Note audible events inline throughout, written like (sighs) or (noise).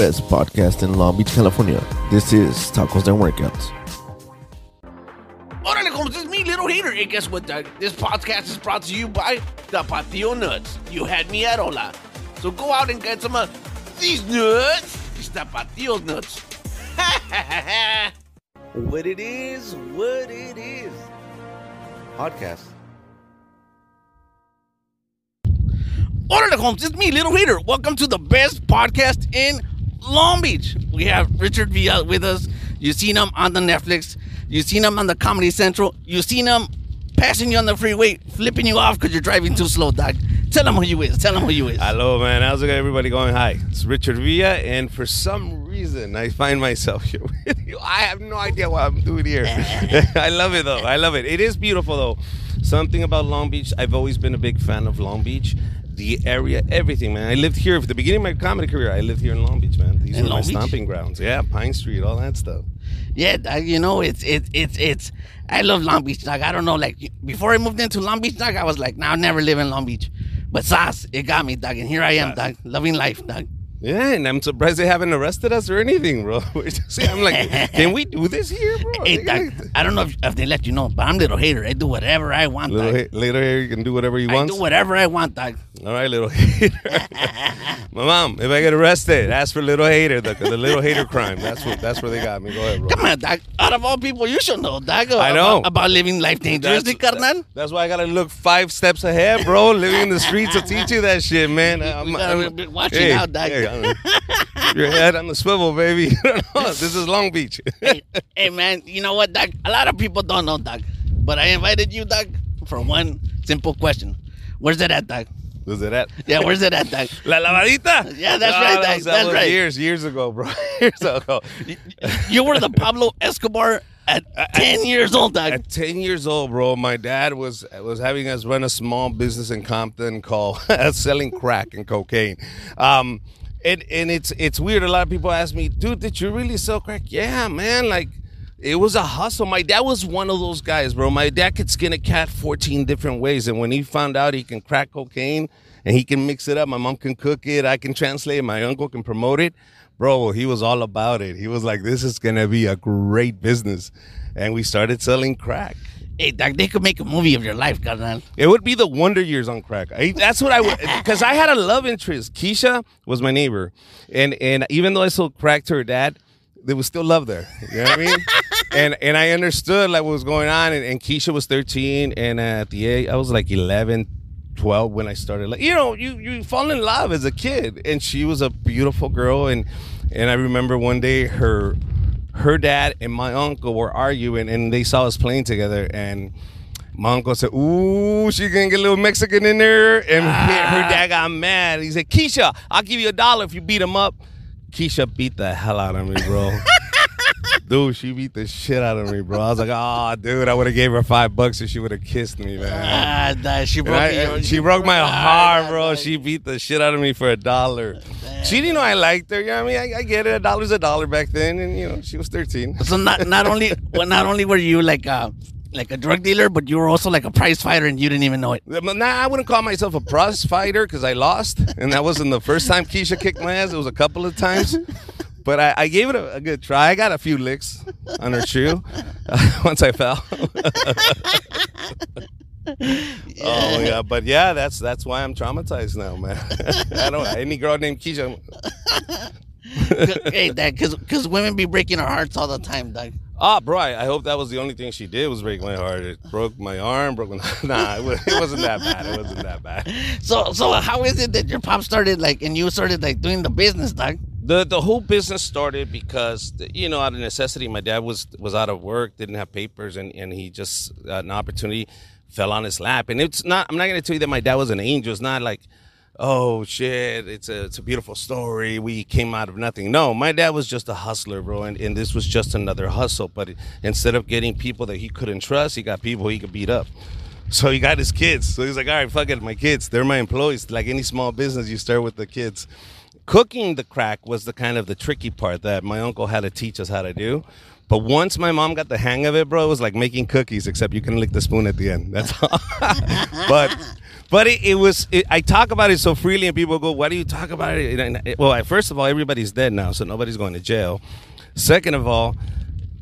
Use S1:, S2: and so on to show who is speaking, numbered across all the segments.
S1: best podcast in Long Beach, California. This is Tacos and Workouts.
S2: Órale, como this is me, Little Hater. And guess what, Doug? This podcast is brought to you by Tapatio Nuts. You had me at hola. So go out and get some of these nuts. These Tapatio nuts. (laughs) what it is, what it is. Podcast. Órale, Holmes. It's me, Little Hater. Welcome to the best podcast in Long Beach. We have Richard Villa uh, with us. You've seen him on the Netflix. You've seen him on the Comedy Central. You've seen him passing you on the freeway, flipping you off because you're driving too slow, Doc. Tell him who you is. Tell him who you is.
S3: Hello, man. How's? Everybody going? Hi. It's Richard Villa, and for some reason, I find myself (laughs) here with you. I have no idea what I'm doing here. (laughs) I love it, though. I love it. It is beautiful, though. Something about Long Beach. I've always been a big fan of Long Beach. The area, everything, man. I lived here for the beginning of my comedy career. I lived here in Long Beach, man. These
S2: In
S3: were
S2: Long
S3: my
S2: Beach?
S3: stomping grounds. Yeah, Pine Street, all that stuff.
S2: Yeah, you know, it's it's it's it's. I love Long Beach, dog. I don't know, like before I moved into Long Beach, dog, I was like, nah, I'll never live in Long Beach. But Sas, it got me, Doc, and here I am, dog, loving life, Doc.
S3: Yeah, and I'm surprised they haven't arrested us or anything, bro. (laughs) We're I'm like, can we do this here, bro? (laughs)
S2: Hey,
S3: They
S2: I don't know if, if they let you know, but I'm little hater. I do whatever I want,
S3: Little ha- later here, you can do whatever you
S2: I
S3: want.
S2: do whatever I want, Doc.
S3: All right, little (laughs) hater. My mom, if I get arrested, ask for little hater, the, the little hater crime. That's what. That's where they got me. Go ahead, bro.
S2: Come on, Doc. Out of all people, you should know, Doc.
S3: I know.
S2: About, about living life dangerously, carnal.
S3: that's why I gotta look five steps ahead, bro. Living in the streets will teach you that shit, man.
S2: We gotta be watching
S3: hey,
S2: out, Doc.
S3: hey, Your head on the swivel, baby. (laughs) this is Long Beach. (laughs)
S2: hey, hey, man, you know what, Doc? A lot of people don't know, Doc. But I invited you, Doc, for one simple question. Where's it at, Doc?
S3: Was it that?
S2: Yeah, where's it at, Doc? (laughs)
S3: La lavadita.
S2: Yeah, that's
S3: No,
S2: right,
S3: that was- that
S2: that's right.
S3: Years, years ago, bro. Years ago.
S2: You were the Pablo Escobar at 10 years old, Doc.
S3: At 10 years old, bro, my dad was was having us run a small business in Compton called selling crack and cocaine. Um, and and it's it's weird. A lot of people ask me, dude, did you really sell crack? Yeah, man. Like it was a hustle. My dad was one of those guys, bro. My dad could skin a cat 14 different ways. And when he found out he can crack cocaine and he can mix it up, my mom can cook it, I can translate it, my uncle can promote it. Bro, he was all about it. He was like, this is going to be a great business. And we started selling crack.
S2: Hey, Doc, they could make a movie of your life, carnal.
S3: It would be the Wonder Years on crack. I, that's what I would, because I had a love interest. Keisha was my neighbor, and and even though I sold crack to her dad, there was still love there. You know what I mean? (laughs) and and I understood like what was going on. And, and Keisha was thirteen, and at the age I was like 11, 12 when I started. Like you know, you you fall in love as a kid, and she was a beautiful girl, and and I remember one day her her dad and my uncle were arguing and they saw us playing together and my uncle said, Ooh, she gonna get a little Mexican in there. And (laughs) her dad got mad. He said, Keisha, I'll give you a dollar if you beat him up. Keisha beat the hell out of me, bro. (laughs) dude, she beat the shit out of me, bro. I was like, oh, dude, I would have gave her five bucks if she would have kissed me, man.
S2: Ah, Doc, she broke,
S3: I-
S2: your-
S3: she broke my
S2: Ah,
S3: heart, bro.
S2: Doc.
S3: She beat the shit out of me for a dollar. She didn't know I liked her. You know what I mean? I, I get it. A dollar's a dollar back then, and you know she was thirteen.
S2: So not not only well, not only were you like a like a drug dealer, but you were also like a prize fighter, and you didn't even know it.
S3: Nah, I wouldn't call myself a prize fighter because I lost, and that wasn't the first time Keisha kicked my ass. It was a couple of times, but I, I gave it a, a good try. I got a few licks on her shoe (laughs) (laughs) once I fell. (laughs) Oh yeah, but yeah, that's that's why I'm traumatized now, man. I don't any girl named Keisha.
S2: hey, Dad, because because women be breaking our hearts all the time, Doc.
S3: Ah, bro, I, I hope that was the only thing she did was break my heart. It broke my arm, broke my nah. It, was, it wasn't that bad. It wasn't that bad.
S2: So so how is it that your pop started like and you started like doing the business, Doc?
S3: The the whole business started because you know out of necessity. My dad was was out of work, didn't have papers, and and he just uh, an opportunity fell on his lap. And it's not. I'm not going to tell you that my dad was an angel. It's not like. Oh shit! It's a it's a beautiful story. We came out of nothing. No, my dad was just a hustler, bro, and, and this was just another hustle. But instead of getting people that he couldn't trust, he got people he could beat up. So he got his kids. So he's like, all right, fuck it, my kids. They're my employees. Like any small business, you start with the kids cooking the crack was the kind of the tricky part that my uncle had to teach us how to do. But once my mom got the hang of it, bro, it was like making cookies, except you can lick the spoon at the end. That's all. (laughs) but But it, it was. It, I talk about it so freely, and people go, "Why do you talk about it?" And well, I- first of all, everybody's dead now, so nobody's going to jail. Second of all,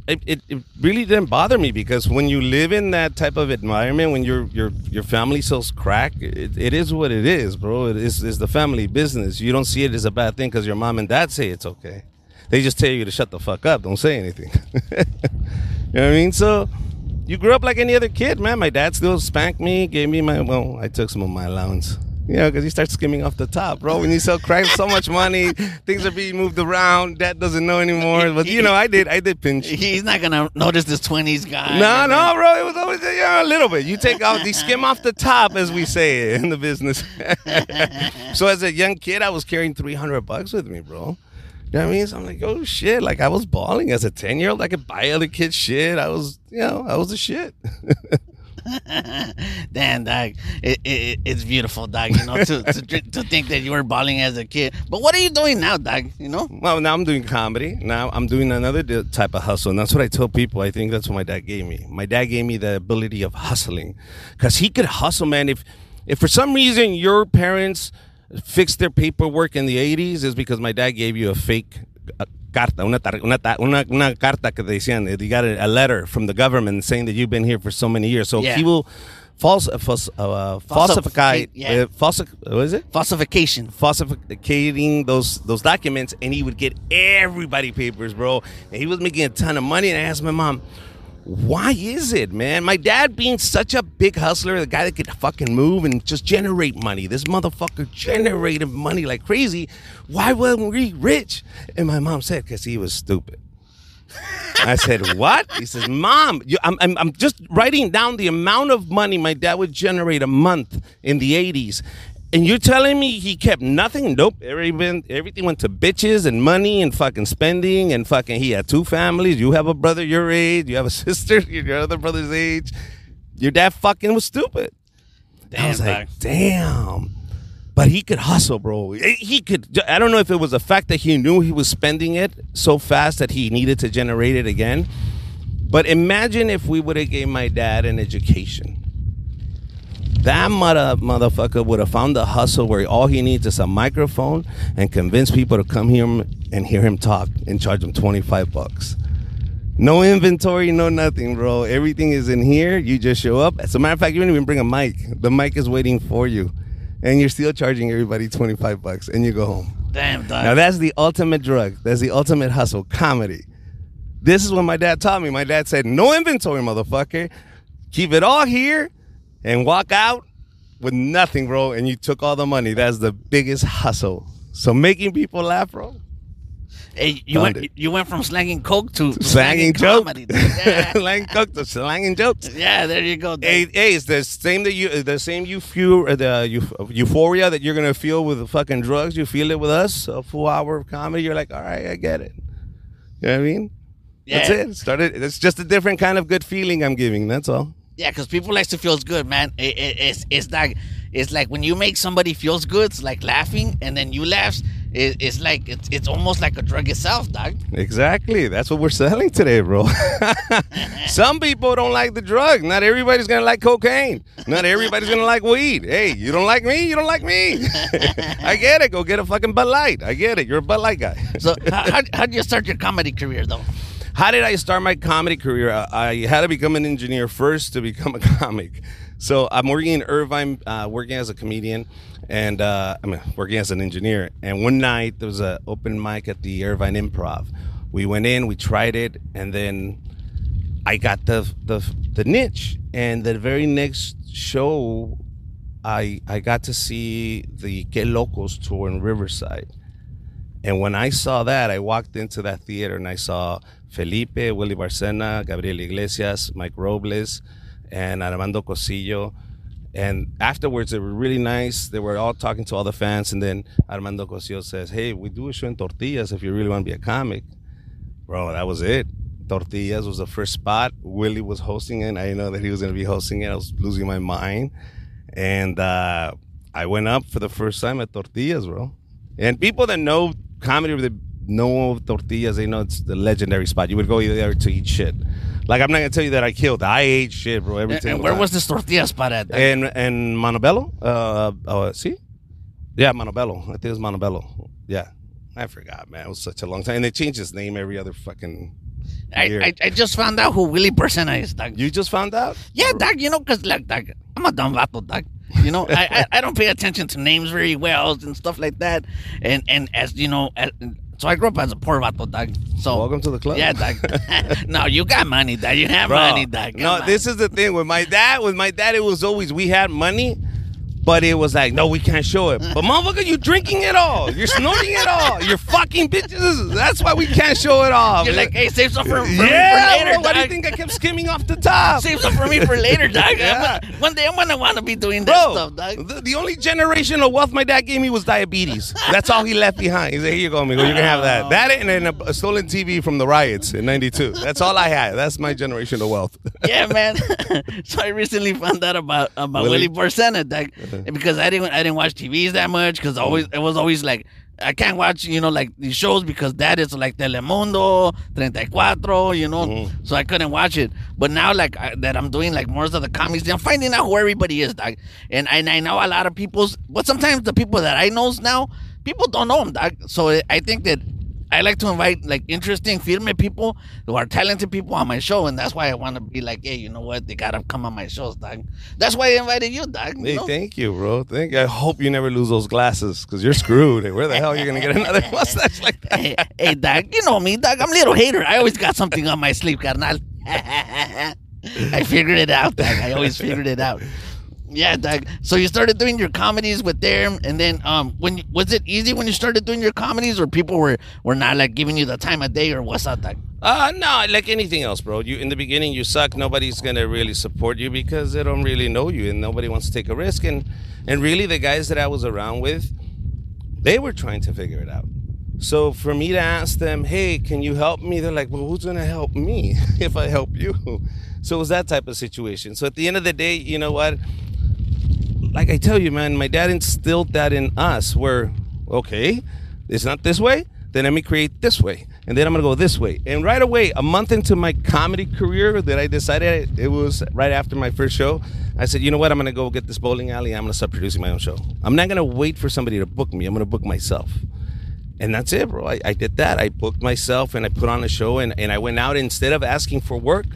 S3: it, it, it really didn't bother me because when you live in that type of environment, when your your your family sells crack, it, it is what it is, bro. It is it's the family business. You don't see it as a bad thing because your mom and dad say it's okay. They just tell you to shut the fuck up. Don't say anything. (laughs) you know what I mean? So you grew up like any other kid, man. My dad still spanked me, gave me my well, I took some of my allowance. You know, because you start skimming off the top, bro. When you sell crack, so much money, (laughs) things are being moved around. Dad doesn't know anymore. But you know, I did, I did pinch.
S2: He's not gonna notice this twenties guy.
S3: No, no, bro. It was always you know, a little bit. You take off, you skim off the top, as we say in the business. (laughs) so as a young kid, I was carrying three hundred bucks with me, bro. You know what I mean? So I'm like, oh shit! Like I was balling as a ten year old. I could buy other kids shit. I was, you know, I was the shit. (laughs) (laughs)
S2: Damn, dog. It, it, it's beautiful, dog. You know, to, to to think that you were balling as a kid. But what are you doing now, dog? You know?
S3: Well, now I'm doing comedy. Now I'm doing another type of hustle, and that's what I tell people. I think that's what my dad gave me. My dad gave me the ability of hustling, because he could hustle, man. If if for some reason your parents fixed their paperwork in the '80s, is because my dad gave you a fake uh, carta, una, tar- una, ta- una, una carta que decían, you got a, a letter from the government saying that you've been here for so many years. So
S2: Yeah.
S3: he will false, uh, false, uh, falsify,
S2: yeah.
S3: uh, falsi- what is it?
S2: Falsification.
S3: falsificating those those documents and he would get everybody papers bro and he was making a ton of money and i asked my mom why is it man? My dad being such a big hustler the guy that could fucking move and just generate money. This motherfucker generated money like crazy. Why wasn't we rich? And my mom said because he was stupid I said, "What?" He says, "Mom, you, I'm, I'm, I'm just writing down the amount of money my dad would generate a month in the '80s, and you're telling me he kept nothing? Nope. Everything, everything went to bitches and money and fucking spending and fucking. He had two families. You have a brother your age. You have a (laughs) sister your other brother's age. Your dad fucking was stupid." I was like,
S2: dog.
S3: damn. But he could hustle, bro. He could. I don't know if it was the fact that he knew he was spending it so fast that he needed to generate it again. But imagine if we would have gave my dad an education. That mother motherfucker would have found a hustle where all he needs is a microphone and convince people to come here and hear him talk and charge him 25 bucks. No inventory, no nothing, bro. Everything is in here. You just show up. As a matter of fact, you don't even bring a mic. The mic is waiting for you. And you're still charging everybody 25 bucks and you go home.
S2: Damn, dog.
S3: Now that's the ultimate drug. That's the ultimate hustle, comedy. This is what my dad taught me. My dad said, "No inventory, motherfucker. Keep it all here and walk out with nothing, bro." And you took all the money. That's the biggest hustle. So making people laugh, bro.
S2: Hey, you went
S3: it.
S2: you went from slanging coke to, to (laughs)
S3: Slanging joke.
S2: comedy. Yeah. (laughs)
S3: Slang cook to slanging jokes.
S2: yeah, there you go.
S3: Hey, hey, it's the same that you, the same uh, the euphoria that you're gonna feel with the fucking drugs. You feel it with us. A full hour of comedy. You're like, all right, I get it. You know what I mean?
S2: Yeah.
S3: That's it. Started. It's just a different kind of good feeling I'm giving. That's all.
S2: Yeah, because people likes to feels good, man. It, it, it's it's like it's like when you make somebody feels good, it's like laughing, and then you laughs. It, it's like it's it's almost like a drug itself, dog.
S3: Exactly. That's what we're selling today, bro. (laughs) Some people don't like the drug. Not everybody's gonna like cocaine. Not everybody's gonna like weed. Hey, you don't like me? You don't like me? (laughs) I get it. Go get a fucking Bud Light. I get it. You're a Bud Light guy.
S2: So (laughs) how how how'd you start your comedy career though?
S3: How did I start my comedy career? I had to become an engineer first to become a (laughs) comic. So I'm working in Irvine, uh, working as a comedian, and uh, I mean working as an engineer. And one night there was an open mic at the Irvine Improv. We went in, we tried it, and then I got the the the niche. And the very next show, I I got to see the Que Locos tour in Riverside. And when I saw that, I walked into that theater and I saw Felipe, Willie Barcena, Gabriel Iglesias, Mike Robles, and Armando Cosillo. And afterwards, they were really nice. They were all talking to all the fans. And then Armando Cosillo says, Hey, we do a show in Tortillas if you really want to be a comic. Bro, that was it. Tortillas was the first spot. Willie was hosting it. I didn't know that he was going to be hosting it. I was losing my mind. And uh, I went up for the first time at Tortillas, bro. And people that know comedy, they, know tortillas, they know it's the legendary spot. You would go there to eat shit. Like I'm not gonna tell you that I killed. I ate shit, bro. Every
S2: And, and where was this tortilla spot at?
S3: And and Montebello. Uh, uh, see, yeah, Montebello. I think it was Montebello. Yeah, I forgot, man. It was such a long time, and they changed its name every other fucking.
S2: I,
S3: year.
S2: I, I just found out who Willie Barcena is, Doc.
S3: You just found out?
S2: Yeah, Doc, you know, because, like, Doc, I'm a dumb vato, Doc. You know, I, I, I don't pay attention to names very well and stuff like that. And and as you know, as, so I grew up as a poor vato, Doc. So
S3: Welcome to the club.
S2: Yeah, Doc. (laughs) no, you got money, Doc. You have
S3: Bro,
S2: money, Doc. Come
S3: No,
S2: on.
S3: this is the thing with my dad. With my dad, it was always we had money, but it was like, no, we can't show it. But motherfucker, you drinking it all. You're snorting it all. (laughs) You're fucking bitches. That's why we can't show it off.
S2: You're like, hey, save some for, for me for
S3: yeah,
S2: later,
S3: bro, why do you think I kept skimming off the top?
S2: Save some for me for later. (laughs) I'm
S3: Yeah.
S2: gonna- one day I'm gonna want to be doing that
S3: Bro,
S2: stuff, Doc.
S3: the, the only generation of wealth my dad gave me was diabetes. That's all he left behind. He said, "Here you go, amigo. You can have that. That and then a, a stolen TV from the riots in '92. That's all I had. That's my generation of wealth."
S2: yeah, man. (laughs) so I recently found out about about
S3: Willie?
S2: Willie Barcena, uh-huh. Because I didn't I didn't watch TVs that much because oh. always it was always like I can't watch you know like these shows because that is like Telemundo, 34, you know, mm-hmm. so I couldn't watch it. But now like I, that I'm doing like more of the comedies, I'm finding out who everybody is, Doc, and and I know a lot of people's, but sometimes the people that I knows now, people don't know them, Doc. So I think that. I like to invite like interesting firme people who are talented people on my show, and that's why I want to be like, hey, you know what? They gotta come on my shows, dog. That's why I invited you, dog. you
S3: Hey,
S2: know?
S3: thank you, bro. Thank you. I hope you never lose those glasses because you're screwed. Where the hell are you gonna get another (laughs) mustache like that?
S2: hey, hey, dog. You know me, dog. I'm a little hater. I always got something on my sleeve, carnal. (laughs) I figured it out, dog. I always figured it out. Yeah. So you started doing your comedies with them, and then um, when was it easy when you started doing your comedies, or people were were not like giving you the time of day, or what's up, dog?
S3: Uh no, like anything else, bro. You in the beginning you suck. Nobody's gonna really support you because they don't really know you, and nobody wants to take a risk. And and really, the guys that I was around with, they were trying to figure it out. So for me to ask them, hey, can you help me? They're like, well, who's gonna help me (laughs) if I help you? (laughs) So it was that type of situation. So at the end of the day, you know what? Like I tell you, man, my dad instilled that in us. Where okay, it's not this way. Then let me create this way, and then I'm gonna go this way. And right away, a month into my comedy career, that I decided it was right after my first show. I said, you know what? I'm gonna go get this bowling alley. I'm gonna start producing my own show. I'm not gonna wait for somebody to book me. I'm gonna book myself. And that's it, bro. I, I did that. I booked myself and I put on a show and, and I went out instead of asking for work.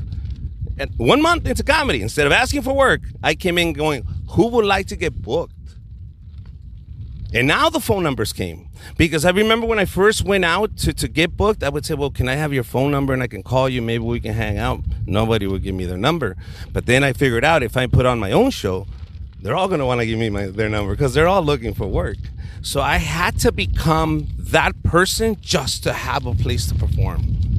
S3: And one month into comedy, instead of asking for work, I came in going, who would like to get booked? And now the phone numbers came. Because I remember when I first went out to, to get booked, I would say, Well, can I have your phone number and I can call you? Maybe we can hang out. Nobody would give me their number. But then I figured out if I put on my own show, they're all going to want to give me my, their number because they're all looking for work. So I had to become that person just to have a place to perform.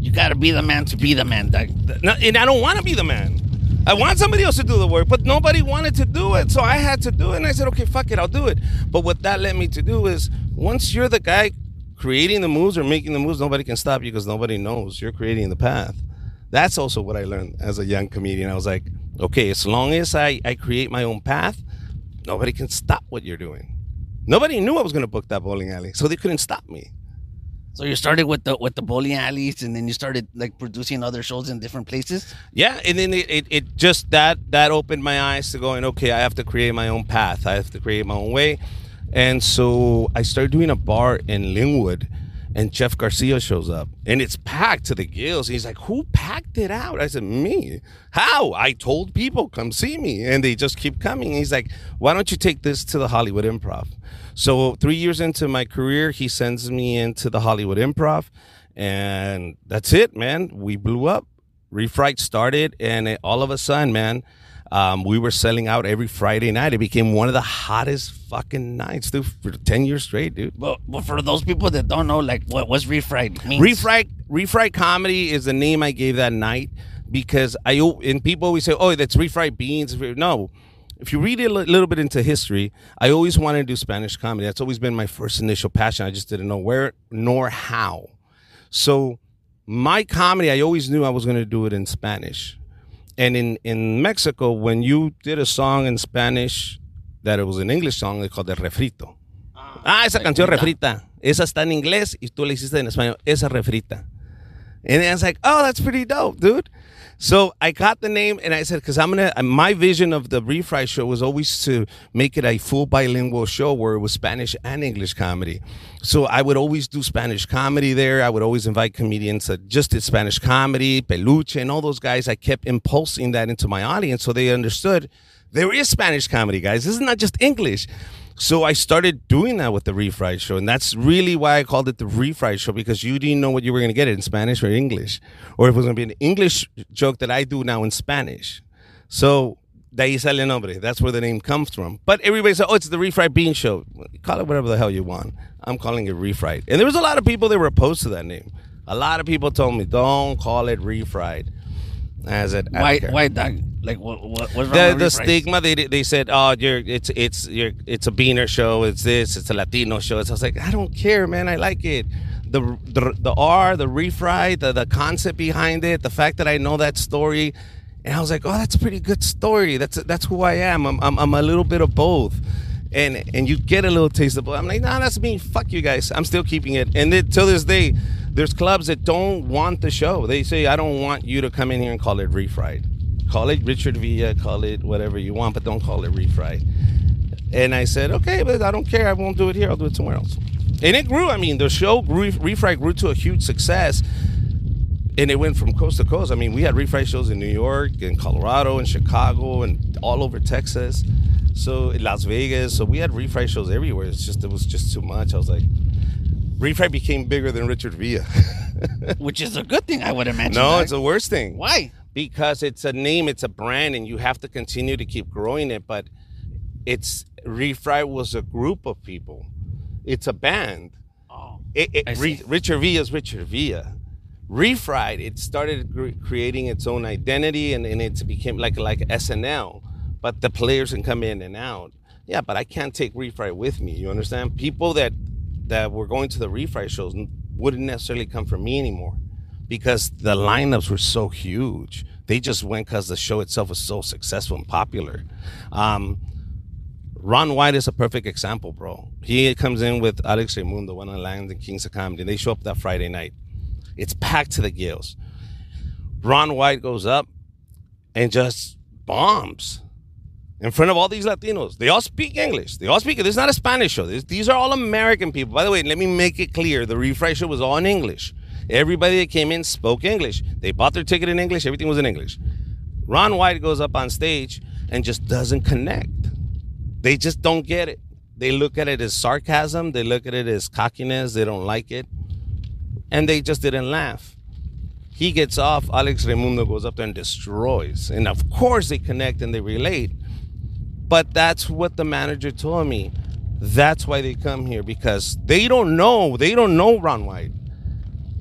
S2: You gotta be the man to be the man,
S3: and I don't want to be the man. I want somebody else to do the work, but nobody wanted to do it. So I had to do it. And I said, okay, fuck it, I'll do it. But what that led me to do is once you're the guy creating the moves or making the moves, nobody can stop you because nobody knows you're creating the path. That's also what I learned as a young comedian. I was like, okay, as long as I, I create my own path, nobody can stop what you're doing. Nobody knew I was going to book that bowling alley, so they couldn't stop me.
S2: So you started with the with the bowling alleys, and then you started like producing other shows in different places.
S3: Yeah, and then it, it, it just that that opened my eyes to going, okay, I have to create my own path. I have to create my own way. And so I started doing a bar in Lynwood and Jeff Garcia shows up and it's packed to the gills. He's like, Who packed it out? I said, Me. How? I told people, come see me. And they just keep coming. He's like, Why don't you take this to the Hollywood improv? So three years into my career, he sends me into the Hollywood improv. And that's it, man. We blew up. Refried started, and it, all of a sudden, man, um, we were selling out every Friday night. It became one of the hottest fucking nights, dude, for 10 years straight, dude.
S2: But, but for those people that don't know, like what what's refried means?
S3: Refried, refried comedy is the name I gave that night because I and people always say, "Oh, that's refried beans." No, if you read a little bit into history, I always wanted to do Spanish comedy. That's always been my first initial passion. I just didn't know where nor how. So my comedy, I always knew I was going to do it in Spanish. And in in Mexico, when you did a song in Spanish that it was an English song, they called it refrito. Ah, esa canción refrita. Esa está en inglés y tú le hiciste en español. Esa refrita. And I was like, oh, that's pretty dope, dude. So I got the name and I said, because I'm going to, uh, my vision of the Refry show was always to make it a full bilingual show where it was Spanish and English comedy. So I would always do Spanish comedy there. I would always invite comedians that just did Spanish comedy, Peluche, and all those guys. I kept impulsing that into my audience so they understood there is Spanish comedy, guys. This is not just English. So I started doing that with the Refried Show, and that's really why I called it the Refried Show because you didn't know what you were going to get it in Spanish or English, or if it was going to be an English joke that I do now in Spanish. So de sale nombre. That's where the name comes from. But everybody said, "Oh, it's the Refried Bean Show." Call it whatever the hell you want. I'm calling it Refried, and there was a lot of people that were opposed to that name. A lot of people told me, "Don't call it Refried." I said, I don't
S2: Why?
S3: care.
S2: Why, Doc? Like, what? what what's wrong
S3: the the stigma they they said oh you're it's it's you're it's a beaner show it's this it's a Latino show it's, I was like I don't care man I like it the the, the R the refry the the concept behind it the fact that I know that story and I was like oh that's a pretty good story that's that's who I am I'm I'm, I'm a little bit of both and and you get a little taste of both I'm like nah that's me fuck you guys I'm still keeping it and then, till this day there's clubs that don't want the show they say I don't want you to come in here and call it refried call it Richard Villa, call it whatever you want, but don't call it refried. And I said, okay, but I don't care. I won't do it here. I'll do it somewhere else. And it grew. I mean, the show grew, refried grew to a huge success, and it went from coast to coast. I mean, we had refried shows in New York, in Colorado, in Chicago, and all over Texas. So in Las Vegas. So we had refried shows everywhere. It's just it was just too much. I was like, refried became bigger than Richard Villa. (laughs)
S2: which is a good thing, I would imagine.
S3: no, it's the worst thing
S2: why?
S3: because it's a name, it's a brand, and you have to continue to keep growing it. But it's Refry was a group of people. It's a band.
S2: Oh,
S3: It, it, Re- Richard Villa is Richard Villa. Refried, it started creating its own identity, and, and it became like like SNL. But the players can come in and out. Yeah, but I can't take Refried with me. You understand? People that that were going to the Refried shows wouldn't necessarily come for me anymore because the lineups were so huge. They just went because the show itself was so successful and popular. Um, Ron White is a perfect example, bro. He comes in with Alex Reymundo, one of the Lions and Kings of Comedy. They show up that Friday night. It's packed to the gills. Ron White goes up and just bombs in front of all these Latinos. They all speak English. They all speak. This is not a Spanish show. This, these are all American people. By the way, let me make it clear: the refresh show was all in English. Everybody that came in spoke English. They bought their ticket in English. Everything was in English. Ron White goes up on stage and just doesn't connect. They just don't get it. They look at it as sarcasm. They look at it as cockiness. They don't like it, and they just didn't laugh. He gets off. Alex Reymundo goes up there and destroys. And of course, they connect and they relate. But that's what the manager told me. That's why they come here because they don't know. They don't know Ron White.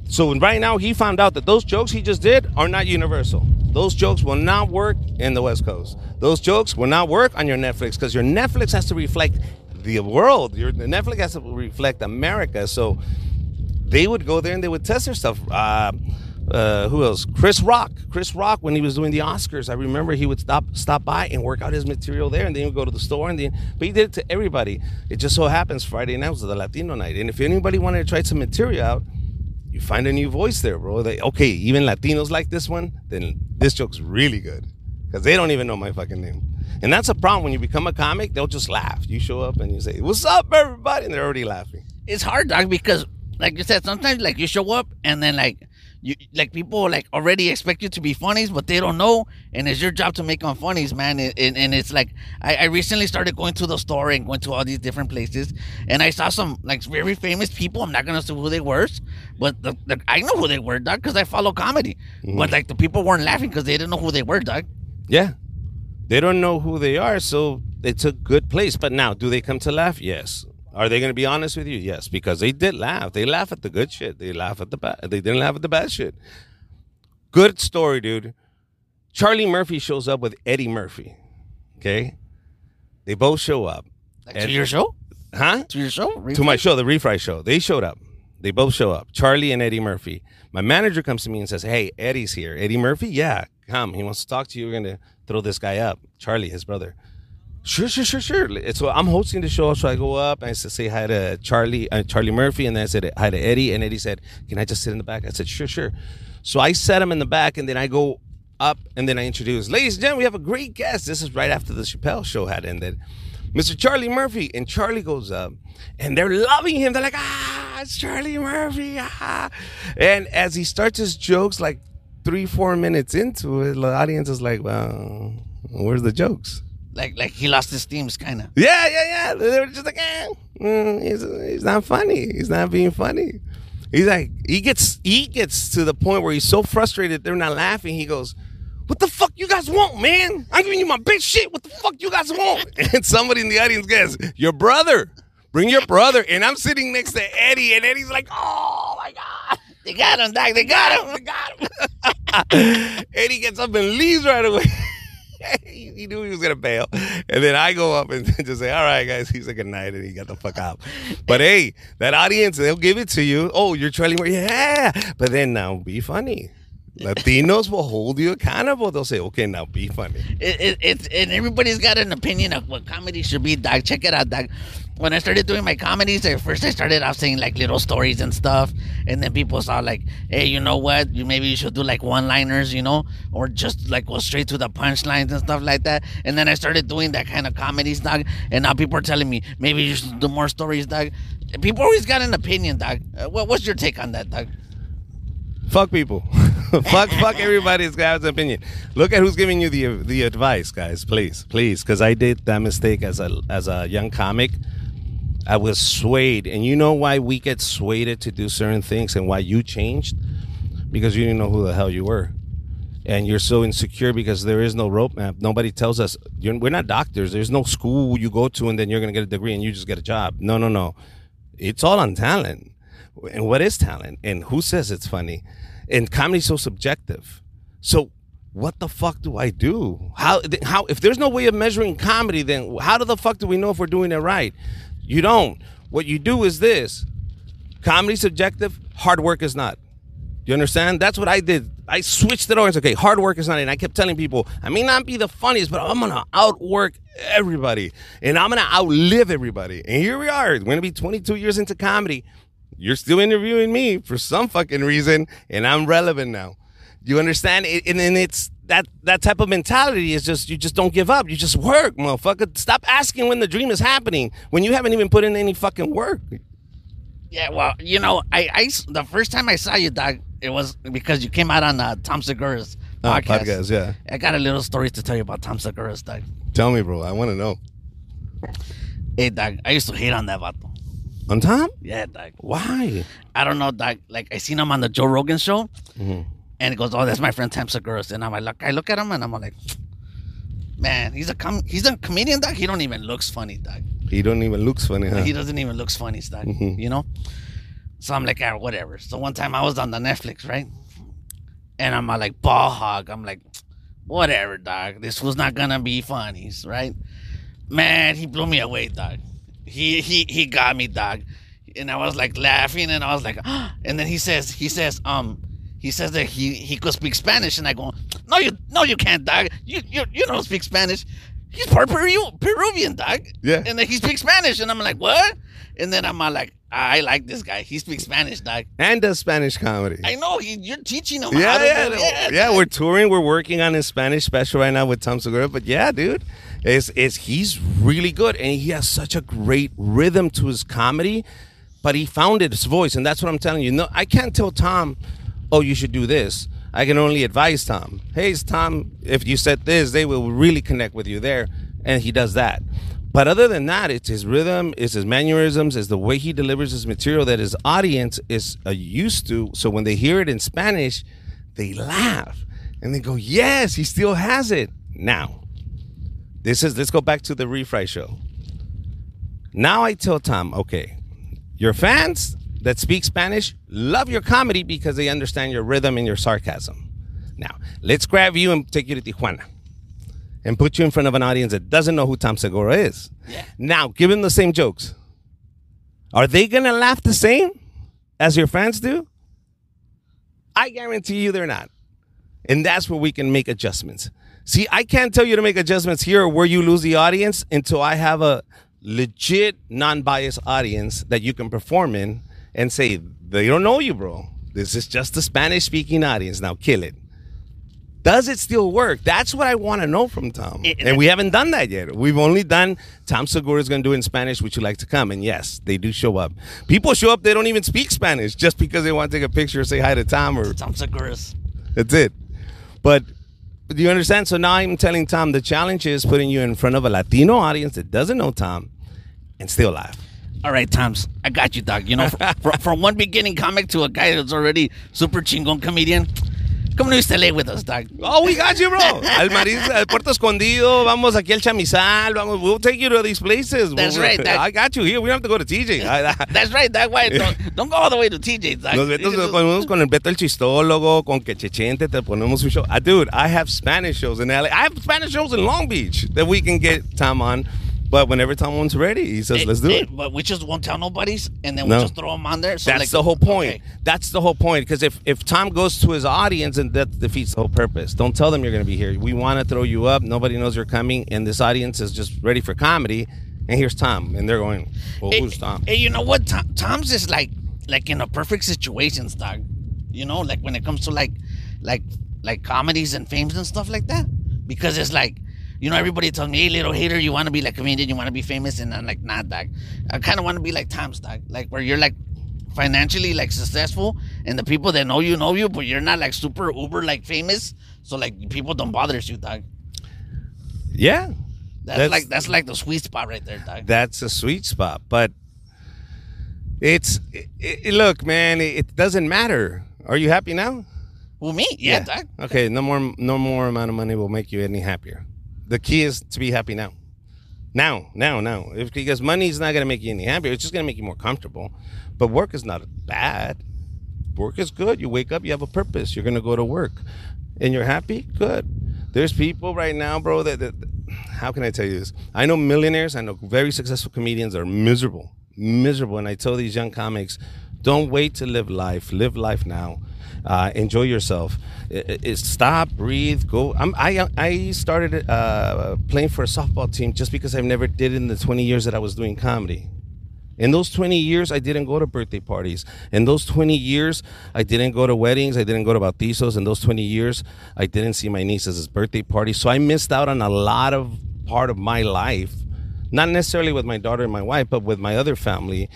S3: So right now, he found out that those jokes he just did are not universal. Those jokes will not work in the West Coast. Those jokes will not work on your Netflix because your Netflix has to reflect the world. Your Netflix has to reflect America. So they would go there and they would test their stuff. Uh, uh, who else? Chris Rock. Chris Rock, when he was doing the Oscars, I remember he would stop stop by and work out his material there, and then he would go to the store, and then but he did it to everybody. It just so happens Friday night was the Latino night, and if anybody wanted to try some material out, you find a new voice there, bro. They okay, even Latinos like this one, then this joke's really good because they don't even know my fucking name. And that's a problem when you become a comic. They'll just laugh. You show up and you say, "What's up, everybody?" and they're already laughing.
S2: it's hard, dog, because like you said, sometimes like you show up and then like you like people like already expect you to be funnies, but they don't know, and it's your job to make them funnies, man. And, and, and it's like I, I recently started going to the store and going to all these different places, and I saw some like very famous people. I'm not gonna say who they were, but the, the, I know who they were, dog, because I follow comedy. Mm-hmm. But like the people weren't laughing because they didn't know who they were, dog.
S3: Yeah. They don't know who they are, so it's a good place. But now, do they come to laugh? Yes. Are they going to be honest with you? Yes, because they did laugh. They laugh at the good shit. They laugh at the bad. They didn't laugh at the bad shit. Good story, dude. Charlie Murphy shows up with Eddie Murphy. Okay, they both show up.
S2: Like,
S3: And-
S2: to your show,
S3: Huh?
S2: to your show,
S3: to my show, the Refry Show. They showed up. They both show up. Charlie and Eddie Murphy. My manager comes to me and says, "Hey, Eddie's here. Eddie Murphy, yeah, come. He wants to talk to you. We're gonna throw this guy up. Charlie, his brother. Sure, sure, sure, sure. So I'm hosting the show, so I go up and I say hi to Charlie, uh, Charlie Murphy, and then I said hi to Eddie, and Eddie said, "Can I just sit in the back?" I said, "Sure, sure." So I set him in the back, and then I go up, and then I introduce, ladies and gentlemen, we have a great guest. This is right after the Chappelle show had ended. Mr. Charlie Murphy, and Charlie goes up, and they're loving him. They're like, ah, it's Charlie Murphy, ah. And as he starts his jokes, like three, four minutes into it, the audience is like, well, where's the jokes?
S2: Like like he lost his themes, kind of.
S3: Yeah, yeah, yeah. They were just like, eh, mm, he's, he's not funny. He's not being funny. He's like, he gets he gets to the point where he's so frustrated they're not laughing. He goes, "What the fuck you guys want, man? I'm giving you my big shit. What the fuck you guys want?" (laughs) And somebody in the audience goes, "Your brother. Bring your brother." And I'm sitting next to Eddie, and Eddie's like, "Oh my god."
S2: They got him, Doc. They got him. (laughs)
S3: They got him. (laughs) Eddie gets up and leaves right away. (laughs) he, knew he was gonna bail, and then I go up and (laughs) just say, "All right, guys." He's like, "Good night," and he got the fuck out. But hey, that audience, they'll give it to you. Oh, you're trailing, yeah. But then now, be funny. Latinos will hold you accountable. They'll say, "Okay, now be funny."
S2: It, it, it's and everybody's got an opinion of what comedy should be, Doc. Check it out, Doc. When I started doing my comedies, at first I started off saying like little stories and stuff, and then people saw like, "Hey, you know what? You maybe you should do like one-liners, you know, or just like go straight to the punchlines and stuff like that." And then I started doing that kind of comedies, Doc. And now people are telling me maybe you should do more stories, dog. People always got an opinion, Doc. Uh, what, what's your take on that, dog?
S3: Fuck people. (laughs) fuck, fuck everybody's guy's opinion. Look at who's giving you the the advice, guys. Please, please, because I did that mistake as a as a young comic. I was swayed, and you know why we get swayed to do certain things, and why you changed, because you didn't know who the hell you were, and you're so insecure because there is no roadmap. Nobody tells us we're not doctors. There's no school you go to, and then you're gonna get a degree and you just get a job. No, no, no. It's all on talent. And what is talent? And who says it's funny? And comedy's so subjective. So what the fuck do I do? How how if there's no way of measuring comedy, then how the fuck do we know if we're doing it right? You don't. What you do is this. Comedy subjective, hard work is not. You understand? That's what I did. I switched it over. Okay, hard work is not. And I kept telling people, I may not be the funniest, but I'm gonna outwork everybody, and I'm gonna outlive everybody. And here we are. We're gonna be 22 years into comedy. You're still interviewing me for some fucking reason, and I'm relevant now. You understand? And then it's that that type of mentality is just you just don't give up. You just work, motherfucker. Stop asking when the dream is happening when you haven't even put in any fucking work.
S2: Yeah, well, you know, I, I the first time I saw you, Doc, it was because you came out on uh, Tom Segura's
S3: Oh,
S2: podcast.
S3: podcast, yeah.
S2: I got a little story to tell you about Tom Segura's, Doc.
S3: Tell me, bro. I want to know.
S2: Hey, Doc, I used to hate on that vato.
S3: On Tom?
S2: Yeah, Doc.
S3: Why?
S2: I don't know, Doc. Like I seen him on the Joe Rogan show,
S3: Mhm.
S2: And he goes, "Oh, that's my friend Tom Segura." And I'm like, I look at him, and I'm like, man, he's a com- he's a comedian, Doc. He don't even looks funny, Doc.
S3: He don't even looks funny, huh?
S2: He doesn't even looks funny, Doc.
S3: Mhm.
S2: You know. So I'm like, ah, whatever. So one time I was on the Netflix, right? And I'm uh, like, ball hog. I'm like, whatever, dog. This was not gonna be funny, right? Man, he blew me away, dog. He he he got me, dog. And I was like laughing, and I was like, (gasps) and then he says, he says, um, he says that he he could speak Spanish, and I go, no, you no, you can't, dog. You you you don't speak Spanish. He's part Peru, Peruvian, dog.
S3: Yeah.
S2: And then he speaks Spanish, and I'm like, what? And then I'm like, I like this guy. He speaks Spanish, dog.
S3: and does Spanish comedy.
S2: I know he, you're teaching him.
S3: yeah,
S2: how to
S3: yeah,
S2: do,
S3: yeah, yeah. We're touring. We're working on his Spanish special right now with Tom Segura. But yeah, dude, is is he's really good, and he has such a great rhythm to his comedy. But he found his voice, and that's what I'm telling you. No, I can't tell Tom, oh, you should do this. I can only advise Tom. Hey, Tom, if you said this, they will really connect with you there, and he does that. But other than that, it's his rhythm, it's his mannerisms, it's the way he delivers his material that his audience is uh, used to. So when they hear it in Spanish, they laugh and they go, "Yes, he still has it." Now, this is let's go back to the refry show. Now I tell Tom, okay, your fans that speak Spanish love your comedy because they understand your rhythm and your sarcasm. Now, let's grab you and take you to Tijuana and put you in front of an audience that doesn't know who Tom Segura is.
S2: Yeah.
S3: Now, give them the same jokes. Are they going to laugh the same as your fans do? I guarantee you they're not. And that's where we can make adjustments. See, I can't tell you to make adjustments here where you lose the audience until I have a legit non-biased audience that you can perform in and say, they don't know you, bro. This is just the Spanish speaking audience. Now kill it. Does it still work? That's what I want to know from Tom.
S2: It-
S3: and we haven't done that yet. We've only done Tom Segura is going to do it in Spanish. Would you like to come? And yes, they do show up. People show up, they don't even speak Spanish just because they want to take a picture or say hi to Tom or
S2: Tom Seguras.
S3: that's it. But do you understand? So now I'm telling Tom the challenge is putting you in front of a Latino audience that doesn't know Tom and still laugh.
S2: All right, Toms, I got you, dog. You know, from, from one beginning comic to a guy that's already super chingon comedian. Come to stay with us, dog.
S3: Oh, we got you, bro. Al Maris, al Puerto Escondido, vamos aquí al Chamizal, vamos, we'll take you to these places.
S2: That's
S3: We'll-
S2: right, that-
S3: I got you here. We don't have to go to TJ. (laughs)
S2: That's right, that Why? Don't, don't go all the way to TJ, dog.
S3: Nos Betos nos ponemos con el Beto el Chistólogo, con Quechechente, te ponemos un show. Ah, dude, I have Spanish shows in LA. I have Spanish shows in Long Beach that we can get Tom on. But whenever Tom one's ready, he says, let's do it.
S2: But we just won't tell nobody's, and then
S3: No.
S2: we just throw them on there. So
S3: That's
S2: like,
S3: the whole point.
S2: okay.
S3: That's the whole point. Because if, if Tom goes to his audience, and that defeats the whole purpose. Don't tell them you're going to be here. We want to throw you up. Nobody knows you're coming, and this audience is just ready for comedy. And here's Tom, and they're going, well, "Who's Tom?"
S2: Hey, you know what? Tom, Tom's is like, like in a perfect situations, dog. You know, like when it comes to like, like, like comedies and fames and stuff like that. Because it's like, you know, everybody tells me, "Hey, little hater, you want to be like a comedian, you want to be famous," and I'm like, "Nah, dog. I kind of want to be like Tom's, dog. Like where you're like financially like successful, and the people that know you know you, but you're not like super uber like famous. So like people don't bother you, dog.
S3: yeah,
S2: That's,
S3: That's-
S2: like that's like the sweet spot right there, dog.
S3: that's a sweet spot. But it's it, it- look, man. It, it doesn't matter. Are you happy now?
S2: Well, me, yeah, dog.
S3: Okay, no more no more amount of money will make you any happier. The key is to be happy now. Now, now, now. If because money is not gonna make you any happier, it's just gonna make you more comfortable. But work is not bad. Work is good. You wake up, you have a purpose. You're gonna go to work. And you're happy? Good. There's people right now, bro, that, that how can I tell you this? I know millionaires, I know very successful comedians are miserable. Miserable. And I tell these young comics, don't wait to live life. Live life now. Uh, enjoy yourself. I- I- I- stop, breathe, go. I'm, I I started uh, playing for a softball team just because I've never did it in the 20 years that I was doing comedy. In those 20 years, I didn't go to birthday parties. In those 20 years, I didn't go to weddings. I didn't go to bautizos. In those 20 years, I didn't see my nieces' birthday parties. So I missed out on a lot of part of my life, not necessarily with my daughter and my wife, but with my other family.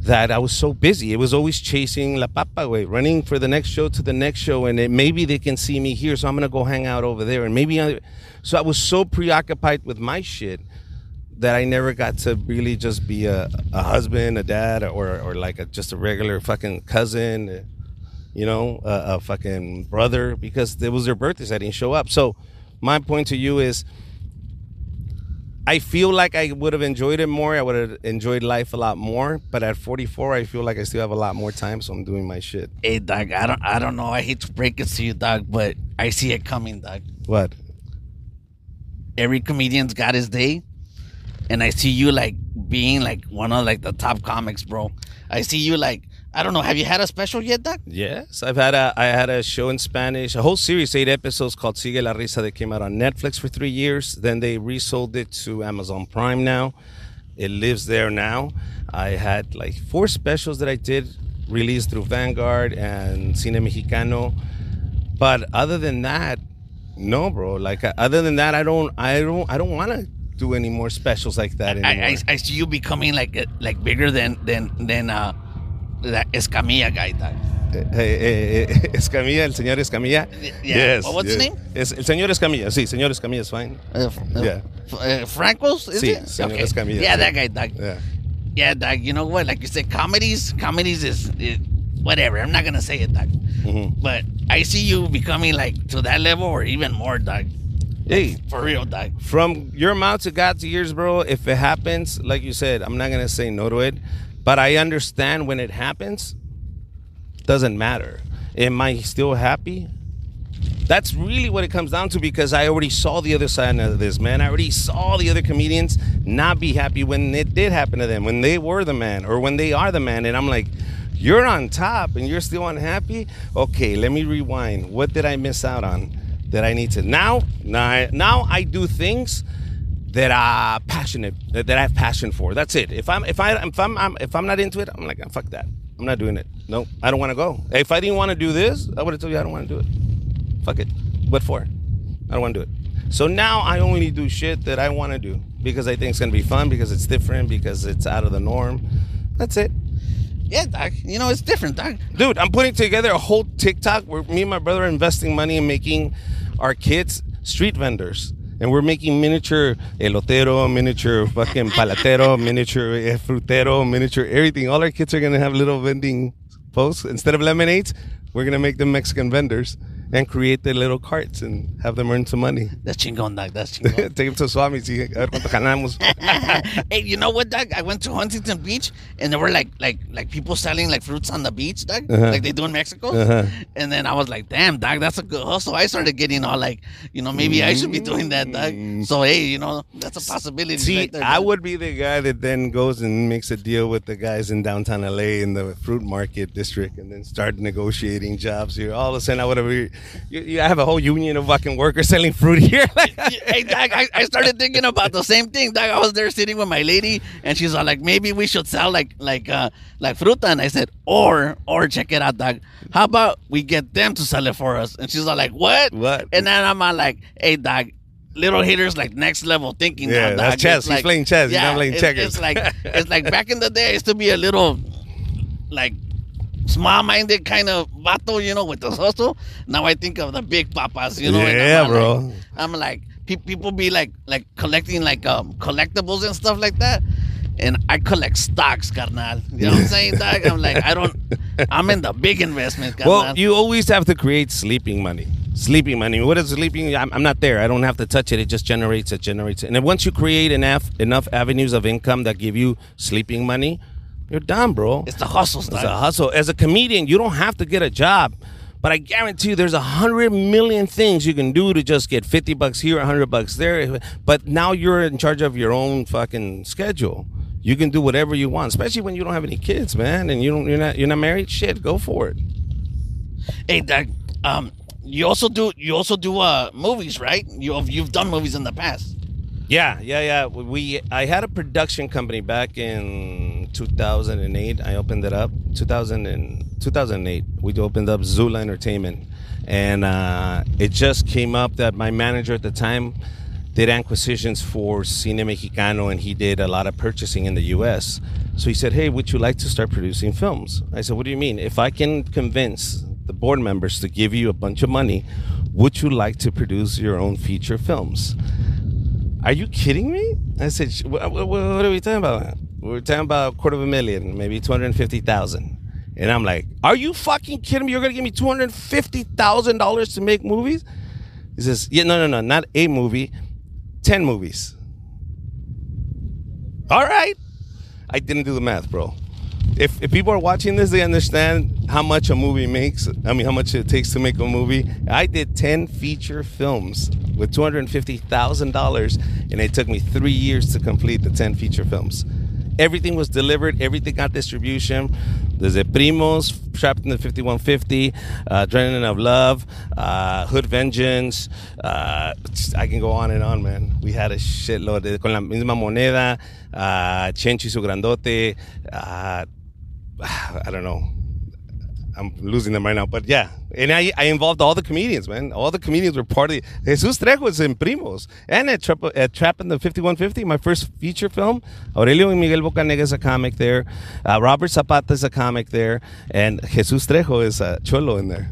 S3: That I was so busy. It was always chasing la papa way, running for the next show to the next show, and it, maybe they can see me here, so I'm gonna go hang out over there, and maybe I, so I was so preoccupied with my shit that I never got to really just be a, a husband, a dad, or or like a, just a regular fucking cousin, you know, a, a fucking brother, because it was their birthdays. I didn't show up. So my point to you is, I feel like I would have enjoyed it more. I would have enjoyed life a lot more. But at 44, I feel like I still have a lot more time, so I'm doing my shit.
S2: Hey, dog, I don't, I don't know. I hate to break it to you, dog, but I see it coming, dog.
S3: What?
S2: Every comedian's got his day, and I see you like being like one of like the top comics, bro. I see you like, I don't know. Have you had a special yet, Doc?
S3: Yes, I've had a I had a show in Spanish, a whole series, eight episodes called Sigue la Risa that came out on Netflix for three years. Then they resold it to Amazon Prime now. It lives there now. I had like four specials that I did released through Vanguard and Cine Mexicano. But other than that, no, bro. Like uh, other than that, I don't I don't I don't want to do any more specials like that anymore.
S2: I, I, I see you becoming like like bigger than than than uh that Escamilla guy, dog.
S3: Eh, eh, eh, (laughs) Escamilla, el señor Escamilla.
S2: Yeah. Well, what's his name?
S3: Es, el señor Escamilla, sí, señor Escamilla is fine.
S2: Uh,
S3: Yeah.
S2: uh, Franco's, is
S3: Sí,
S2: it?
S3: señor Escamilla,
S2: Yeah, that guy, dog.
S3: Yeah.
S2: Yeah, dog. You know what? Like you said, comedies, comedies is, is whatever. I'm not gonna say it, dog.
S3: Mhm.
S2: But I see you becoming like to that level or even more, dog.
S3: Hey,
S2: For real, dog.
S3: from your mouth to God's ears, bro, if it happens, like you said, I'm not going to say no to it, but I understand when it happens, doesn't matter. Am I still happy? That's really what it comes down to because I already saw the other side of this, man. I already saw the other comedians not be happy when it did happen to them, when they were the man or when they are the man. And I'm like, You're on top and you're still unhappy. Okay, let me rewind. What did I miss out on that I need to now? Now, now I do things that are passionate that, that I have passion for. That's it. If I'm if I if I'm, I'm if I'm not into it, I'm like "Ah, fuck that. I'm not doing it. No, I don't want to go. If I didn't want to do this, I would have told you I don't want to do it. Fuck it. What for? I don't want to do it. So now I only do shit that I want to do because I think it's gonna be fun, because it's different, because it's out of the norm. That's it.
S2: Yeah, dog. You know, it's different, dog.
S3: Dude, I'm putting together a whole TikTok where me and my brother are investing money in making our kids street vendors. And we're making miniature elotero, miniature fucking palatero, (laughs) miniature frutero, miniature everything. All our kids are gonna have little vending posts. Instead of lemonades, we're gonna make them Mexican vendors and create their little carts and have them earn some money.
S2: That's chingon, dog. That's (laughs) chingon.
S3: Take them to Swami's y a ver cuánto ganamos. (laughs)
S2: hey, you know what, Doug? I went to Huntington Beach and there were like like like people selling like fruits on the beach, Doug,
S3: Uh-huh.
S2: like they do in Mexico.
S3: Uh-huh.
S2: And then I was like, damn, Doug, that's a good hustle. I started getting all like, you know, maybe I should be doing that, Doug. So hey, you know, that's a possibility.
S3: See,
S2: right there,
S3: I would be the guy that then goes and makes a deal with the guys in downtown LA in the fruit market district and then start negotiating jobs here. All of a sudden, I would have, you, you, I have a whole union of fucking workers selling fruit here. (laughs)
S2: hey, Doug, I, I started thinking about the same thing. Doug, I was there sitting with my lady, and she's all like, maybe we should sell like like uh like fruta. And I said, or or check it out, Doug. How about we get them to sell it for us? And she's all like, what?
S3: What?
S2: And then I'm all like, hey, Doug. Little hitters like next level thinking.
S3: Yeah,
S2: now,
S3: that's
S2: dog.
S3: chess.
S2: It's
S3: He's
S2: like-
S3: playing chess. He's not playing
S2: it's,
S3: checkers.
S2: It's like (laughs) it's like back in the day. I used to be a little small minded kind of vato, you know, with the hustle. Now I think of the big papas, you know.
S3: Yeah,
S2: I'm
S3: bro.
S2: like- I'm like pe- people be like like collecting like um collectibles and stuff like that. And I collect stocks, carnal. You know what I'm (laughs) saying, dog? I'm like, I don't, I'm in the big investment, carnal.
S3: well, you always have to create sleeping money. Sleeping money. What is sleeping? I'm, I'm not there. I don't have to touch it. It just generates it, generates. And then once you create enough enough avenues of income that give you sleeping money, you're done, bro.
S2: it's the hustle,
S3: It's a hustle. As a comedian, you don't have to get a job. But I guarantee you there's a hundred million things you can do to just get 50 bucks here, a hundred bucks there. But now you're in charge of your own fucking schedule. You can do whatever you want, especially when you don't have any kids, man, and you don't you're not you're not married. Shit, go for it.
S2: Hey, Doug. Um, you also do you also do uh movies, right? You you've done movies in the past.
S3: Yeah, yeah, yeah. We I had a production company back in 2008. I opened it up 2000 and 2008. We opened up Zula Entertainment, and uh, it just came up that my manager at the time did acquisitions for Cine Mexicano, and he did a lot of purchasing in the U.S. So he said, "Hey, would you like to start producing films?" I said, "What do you mean? If I can convince the board members to give you a bunch of money, would you like to produce your own feature films?" Are you kidding me? I said, what, what, what are we talking about? We're talking about a quarter of a million, maybe 250,000. And I'm like, are you fucking kidding me? You're going to give me $250,000 to make movies? He says, yeah, no, no, no, not a movie, 10 movies. All right. I didn't do the math, bro. If, if people are watching this, they understand how much a movie makes. I mean, how much it takes to make a movie. I did 10 feature films with $250,000, and it took me three years to complete the 10 feature films. Everything was delivered, everything got distribution. Desde Primos, Trapped in the 5150, uh, Adrenaline of Love, uh, Hood Vengeance. Uh, I can go on and on, man. We had a shitload. Con la misma moneda, uh, Chencho y su grandote. (sighs) I don't know. I'm losing them right now, but yeah. And I, I involved all the comedians, man. All the comedians were part of it. Jesus Trejo was in Primos. And at Trap, at Trap in the 5150, my first feature film. Aurelio and Miguel Bocanega is a comic there. Uh, Robert Zapata is a comic there. And Jesus Trejo is a cholo in there.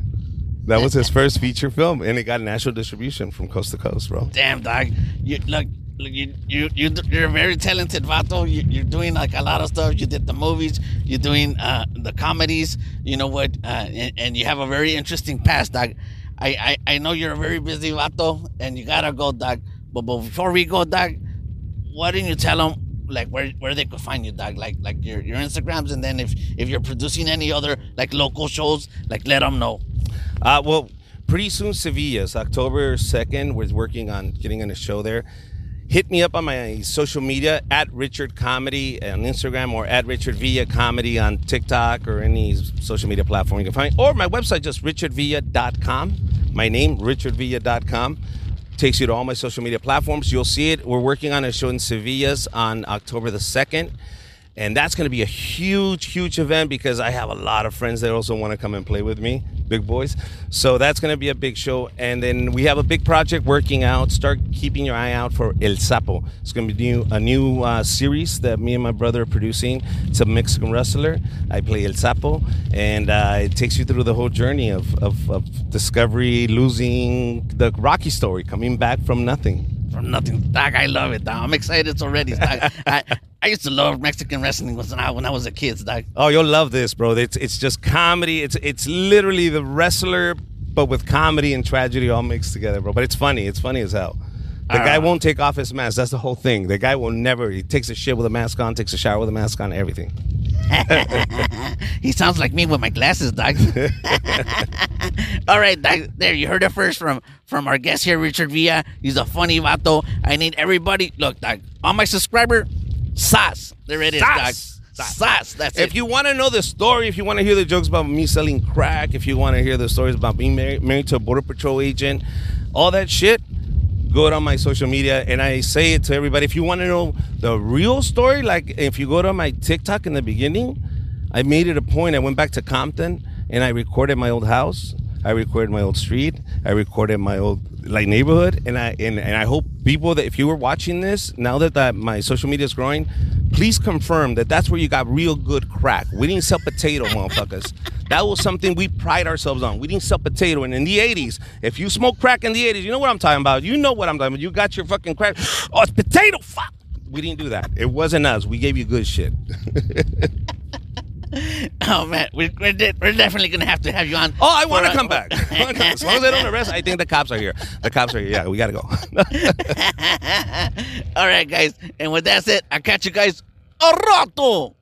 S3: That was his (laughs) first feature film, and it got national distribution from coast to coast, bro.
S2: Damn, dog. You look. You, you, you, you're a very talented vato. You, you're doing like a lot of stuff. You did the movies. You're doing uh, the comedies. You know what? Uh, and, and you have a very interesting past, dog. I, I, I know you're a very busy vato, and you gotta go, dog. But, before we go, dog, why didn't you tell them like where, where they could find you, dog? Like like your, your Instagrams, and then if if you're producing any other like local shows, like let them know.
S3: Uh, well, pretty soon Sevilla's October second. We're working on getting on a show there. Hit me up on my social media at Richard Comedy on Instagram or at Richard Villa Comedy on TikTok or any social media platform you can find. Or my website, just richardvilla.com. My name, richardvilla.com. Takes you to all my social media platforms. You'll see it. We're working on a show in Sevillas on October the 2nd. And that's going to be a huge, huge event because I have a lot of friends that also want to come and play with me, big boys. So that's going to be a big show. And then we have a big project working out. Start keeping your eye out for El Sapo. It's going to be new, a new uh, series that me and my brother are producing. It's a Mexican wrestler. I play El Sapo. And uh, it takes you through the whole journey of, of, of discovery, losing the Rocky story, coming back from nothing
S2: from nothing. Dog, I love it, dog. I'm excited already. (laughs) Dog. I, I used to love Mexican wrestling when I when I was a kid, dog.
S3: Oh, you'll love this, bro. It's it's just comedy. It's it's literally the wrestler, but with comedy and tragedy all mixed together, bro. But it's funny. It's funny as hell. The guy uh, won't take off his mask. That's the whole thing. The guy will never. He takes a shit with a mask on, takes a shower with a mask on, everything. (laughs)
S2: he sounds like me with my glasses, dog. (laughs) All right, dog, there you heard it first from from our guest here, Richard Villa. He's a funny vato. I need everybody. Look, dog, on my subscriber, Sas. There it is, dog. Sas. That's it.
S3: If
S2: it.
S3: you want to know the story, if you want to hear the jokes about me selling crack, if you want to hear the stories about being married, married to a border patrol agent, all that shit, go on my social media and I say it to everybody. If you want to know the real story, like if you go to my TikTok in the beginning, I made it a point. I went back to Compton and I recorded my old house. I recorded my old street. I recorded my old like neighborhood, and I and, and I hope people that if you were watching this now that, that my social media is growing, please confirm that that's where you got real good crack. We didn't sell potato, motherfuckers. That was something we pride ourselves on. We didn't sell potato, and in the '80s, if you smoke crack in the '80s, you know what I'm talking about. You know what I'm talking about. You got your fucking crack. Oh, it's potato. Fuck. We didn't do that. It wasn't us. We gave you good shit. (laughs) (laughs)
S2: oh man, we're, we're, de- we're definitely gonna have to have you on.
S3: Oh, I want to come back. (laughs) I As long as they don't arrest, I think the cops are here. The cops are here. Yeah, we gotta go. (laughs)
S2: All right, guys, and with that said, I'll catch you guys a rato.